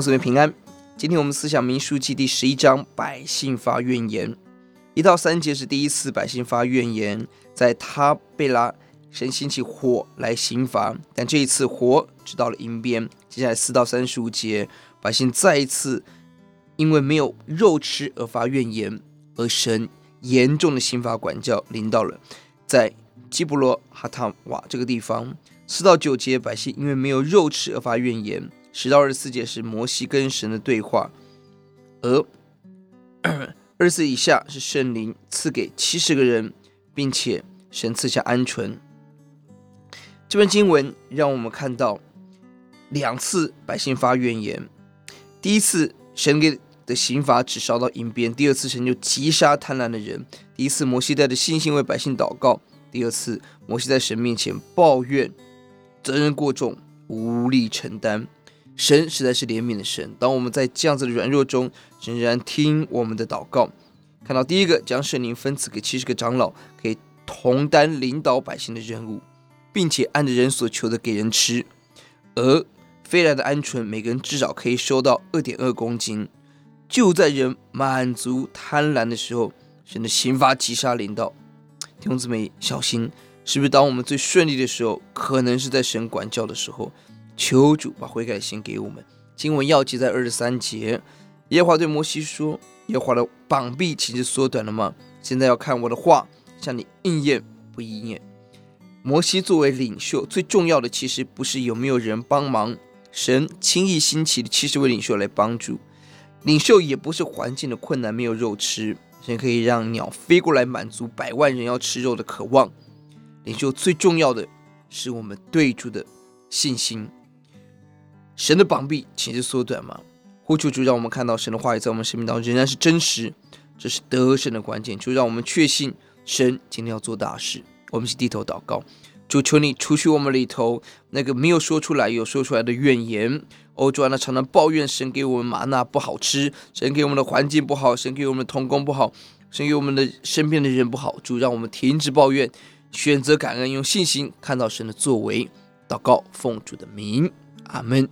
兄姊平安。今天我们思想民数记第十一章，百姓发怨言。一到三节是第一次百姓发怨言，在他贝拉，神兴起火来刑罚，但这一次火只到了营边。接下来四到三十五节，百姓再一次因为没有肉吃而发怨言，而神严重的刑罚管教临到了在基布罗哈塔瓦这个地方。四到九节，百姓因为没有肉吃而发怨言。十到二十四节是摩西跟神的对话，而 二十四以下是圣灵赐给七十个人，并且神赐下鹌鹑。这篇经文让我们看到两次百姓发怨言。第一次神给的刑罚只烧到银边，第二次神就击杀贪婪的人。第一次摩西带着信心为百姓祷告，第二次摩西在神面前抱怨。责任过重，无力承担。神实在是怜悯的神。当我们在这样子的软弱中，仍然听我们的祷告。看到第一个，将圣灵分赐给七十个长老，可以同担领导百姓的任务，并且按着人所求的给人吃。而飞来的鹌鹑，每个人至少可以收到二点二公斤。就在人满足贪婪的时候，神的刑罚击杀领导。弟兄姊妹，小心。是不是当我们最顺利的时候，可能是在神管教的时候？求主把悔改心给我们。经文要记在二十三节，耶和华对摩西说：“耶和华的膀臂岂是缩短了吗？现在要看我的话向你应验不应验。”摩西作为领袖，最重要的其实不是有没有人帮忙，神轻易兴起的七十位领袖来帮助。领袖也不是环境的困难没有肉吃，神可以让鸟飞过来满足百万人要吃肉的渴望。领袖最重要的是我们对主的信心。神的膀臂岂是缩短吗？呼求主，让我们看到神的话语在我们生命当中仍然是真实，这是得胜的关键。就让我们确信神今天要做大事。我们是低头祷告，主求你除去我们里头那个没有说出来、有说出来的怨言。哦，主啊，那常常抱怨神给我们吗哪不好吃，神给我们的环境不好，神给我们的同工不好，神给我们的身边的人不好。主让我们停止抱怨。选择感恩，用信心看到神的作为，祷告奉主的名，阿门。